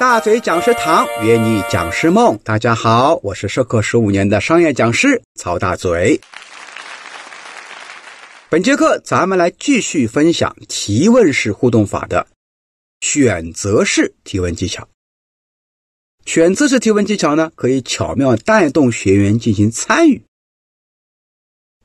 大嘴讲师堂约你讲师梦，大家好，我是授课十五年的商业讲师曹大嘴。本节课咱们来继续分享提问式互动法的选择式提问技巧。选择式提问技巧呢，可以巧妙带动学员进行参与。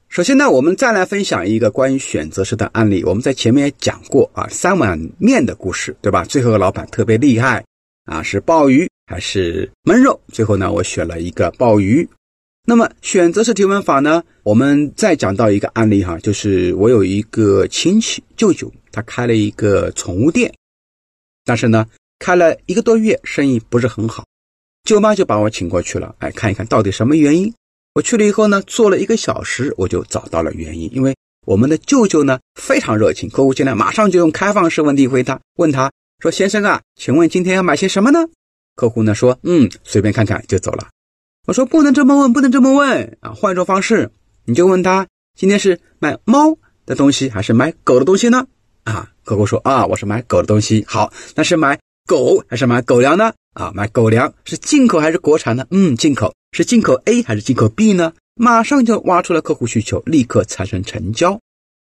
首先呢，我们再来分享一个关于选择式的案例。我们在前面也讲过啊，三碗面的故事，对吧？最后老板特别厉害。啊，是鲍鱼还是焖肉？最后呢，我选了一个鲍鱼。那么选择式提问法呢？我们再讲到一个案例哈，就是我有一个亲戚舅舅，他开了一个宠物店，但是呢，开了一个多月，生意不是很好。舅妈就把我请过去了，哎，看一看到底什么原因。我去了以后呢，做了一个小时，我就找到了原因。因为我们的舅舅呢非常热情，客户进来马上就用开放式问题回答，问他。说先生啊，请问今天要买些什么呢？客户呢说，嗯，随便看看就走了。我说不能这么问，不能这么问啊，换一种方式，你就问他今天是买猫的东西还是买狗的东西呢？啊，客户说啊，我是买狗的东西。好，那是买狗还是买狗粮呢？啊，买狗粮是进口还是国产呢？嗯，进口是进口 A 还是进口 B 呢？马上就挖出了客户需求，立刻产生成交。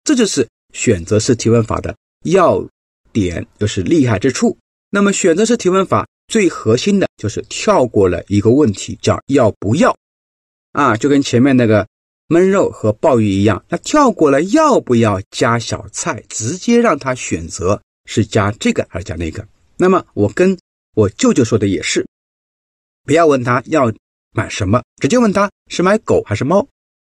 这就是选择式提问法的要。点就是厉害之处。那么选择式提问法最核心的就是跳过了一个问题，叫要不要啊，就跟前面那个焖肉和鲍鱼一样，那跳过了要不要加小菜，直接让他选择是加这个还是加那个。那么我跟我舅舅说的也是，不要问他要买什么，直接问他是买狗还是猫，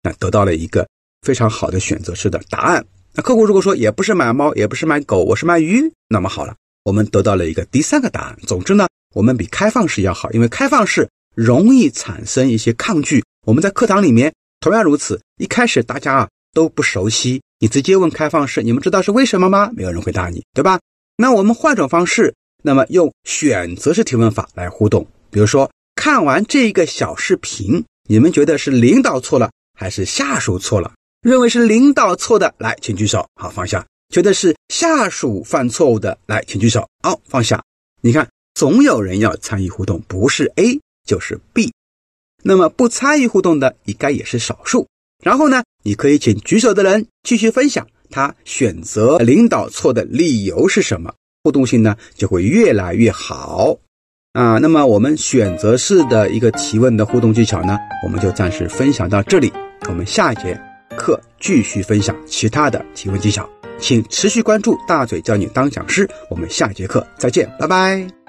那得到了一个非常好的选择式的答案。那客户如果说也不是买猫，也不是买狗，我是买鱼，那么好了，我们得到了一个第三个答案。总之呢，我们比开放式要好，因为开放式容易产生一些抗拒。我们在课堂里面同样如此，一开始大家啊都不熟悉，你直接问开放式，你们知道是为什么吗？没有人回答你，对吧？那我们换种方式，那么用选择式提问法来互动。比如说，看完这一个小视频，你们觉得是领导错了，还是下属错了？认为是领导错的，来，请举手。好，放下。觉得是下属犯错误的，来，请举手。好，放下。你看，总有人要参与互动，不是 A 就是 B。那么不参与互动的，应该也是少数。然后呢，你可以请举手的人继续分享他选择领导错的理由是什么，互动性呢就会越来越好啊。那么我们选择式的一个提问的互动技巧呢，我们就暂时分享到这里。我们下一节。课继续分享其他的提问技巧，请持续关注大嘴教你当讲师。我们下节课再见，拜拜。